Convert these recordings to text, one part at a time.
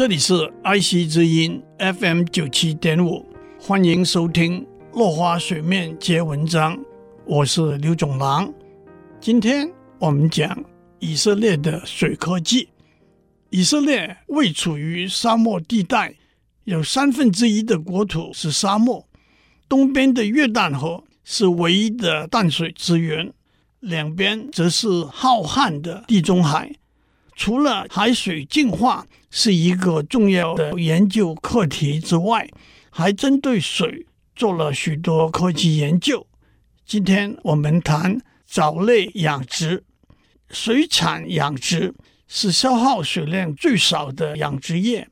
这里是爱惜之音 FM 九七点五，欢迎收听《落花水面皆文章》，我是刘总郎。今天我们讲以色列的水科技。以色列位处于沙漠地带，有三分之一的国土是沙漠。东边的约旦河是唯一的淡水资源，两边则是浩瀚的地中海。除了海水净化是一个重要的研究课题之外，还针对水做了许多科技研究。今天我们谈藻类养殖。水产养殖是消耗水量最少的养殖业，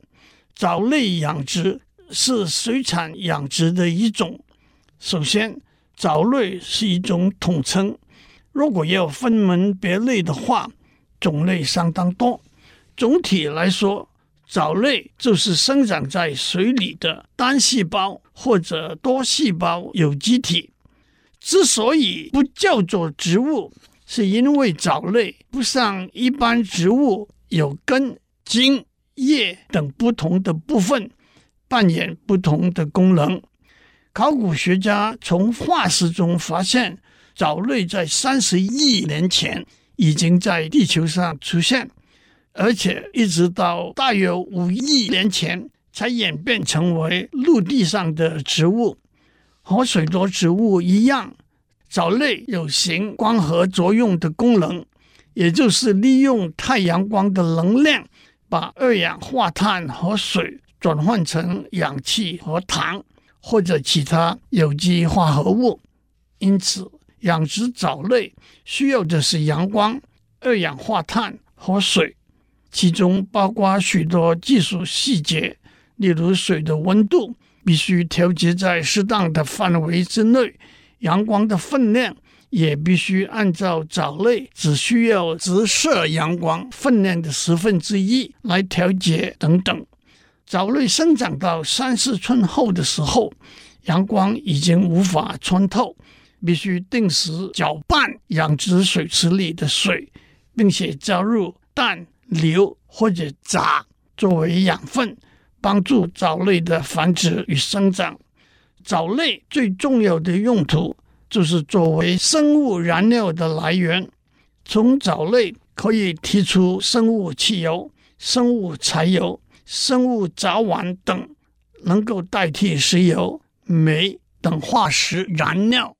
藻类养殖是水产养殖的一种。首先，藻类是一种统称，如果要分门别类的话，种类相当多，总体来说，藻类就是生长在水里的单细胞或者多细胞有机体。之所以不叫做植物，是因为藻类不像一般植物有根、茎、叶等不同的部分，扮演不同的功能。考古学家从化石中发现，藻类在三十亿年前。已经在地球上出现，而且一直到大约五亿年前才演变成为陆地上的植物。和许多植物一样，藻类有行光合作用的功能，也就是利用太阳光的能量，把二氧化碳和水转换成氧气和糖或者其他有机化合物。因此，养殖藻类需要的是阳光、二氧化碳和水，其中包括许多技术细节，例如水的温度必须调节在适当的范围之内，阳光的分量也必须按照藻类只需要直射阳光分量的十分之一来调节等等。藻类生长到三四寸厚的时候，阳光已经无法穿透。必须定时搅拌养殖水池里的水，并且加入氮、硫或者钾作为养分，帮助藻类的繁殖与生长。藻类最重要的用途就是作为生物燃料的来源。从藻类可以提出生物汽油、生物柴油、生物甲烷等，能够代替石油、煤等化石燃料。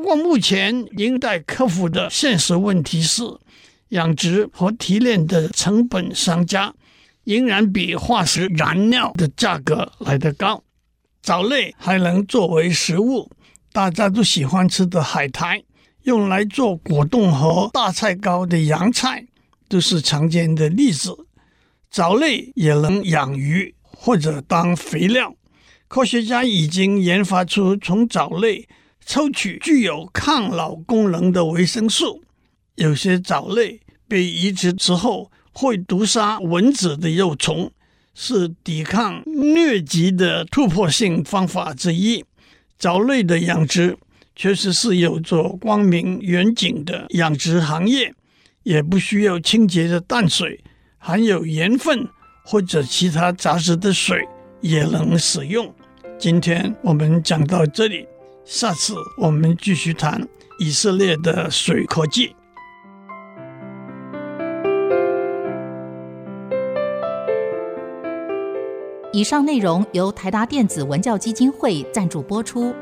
不过，目前应待克服的现实问题是，养殖和提炼的成本相加，仍然比化石燃料的价格来得高。藻类还能作为食物，大家都喜欢吃的海苔，用来做果冻和大菜糕的洋菜，都是常见的例子。藻类也能养鱼或者当肥料。科学家已经研发出从藻类。抽取具有抗老功能的维生素，有些藻类被移植之后会毒杀蚊子的幼虫，是抵抗疟疾的突破性方法之一。藻类的养殖确实是有着光明远景的养殖行业，也不需要清洁的淡水，含有盐分或者其他杂质的水也能使用。今天我们讲到这里。下次我们继续谈以色列的水科技。以上内容由台达电子文教基金会赞助播出。